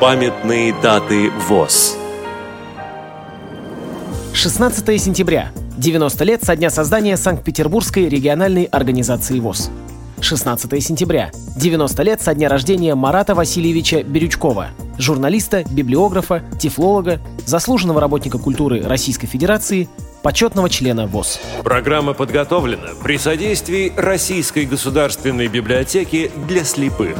Памятные даты ВОЗ. 16 сентября. 90 лет со дня создания Санкт-Петербургской региональной организации ВОЗ. 16 сентября. 90 лет со дня рождения Марата Васильевича Бирючкова, журналиста, библиографа, тифлолога, заслуженного работника культуры Российской Федерации, почетного члена ВОЗ. Программа подготовлена при содействии Российской государственной библиотеки для слепых.